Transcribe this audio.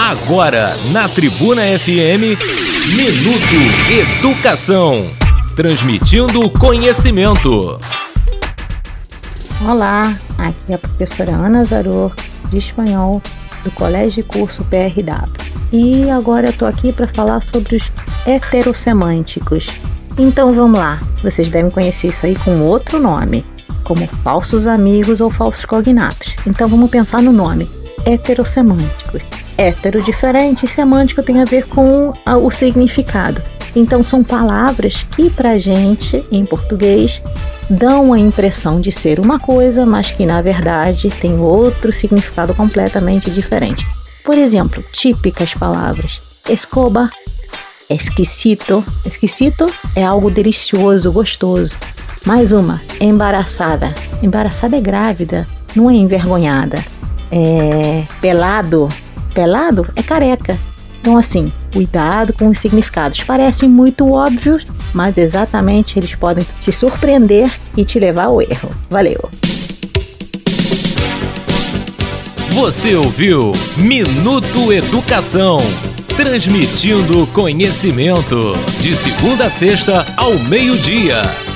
Agora, na Tribuna FM, Minuto Educação. Transmitindo conhecimento. Olá, aqui é a professora Ana Zaror, de espanhol, do Colégio de Curso PRW. E agora eu tô aqui para falar sobre os heterossemânticos. Então vamos lá, vocês devem conhecer isso aí com outro nome, como falsos amigos ou falsos cognatos. Então vamos pensar no nome: heterossemânticos hétero diferente e semântico tem a ver com o significado. Então são palavras que para gente em português dão a impressão de ser uma coisa, mas que na verdade tem outro significado completamente diferente. Por exemplo, típicas palavras: escoba, esquisito. Esquisito é algo delicioso, gostoso. Mais uma, embaraçada. Embaraçada é grávida, não é envergonhada. É, pelado pelado é careca. Então, assim, cuidado com os significados. Parecem muito óbvios, mas exatamente eles podem te surpreender e te levar ao erro. Valeu! Você ouviu Minuto Educação transmitindo conhecimento de segunda a sexta ao meio-dia.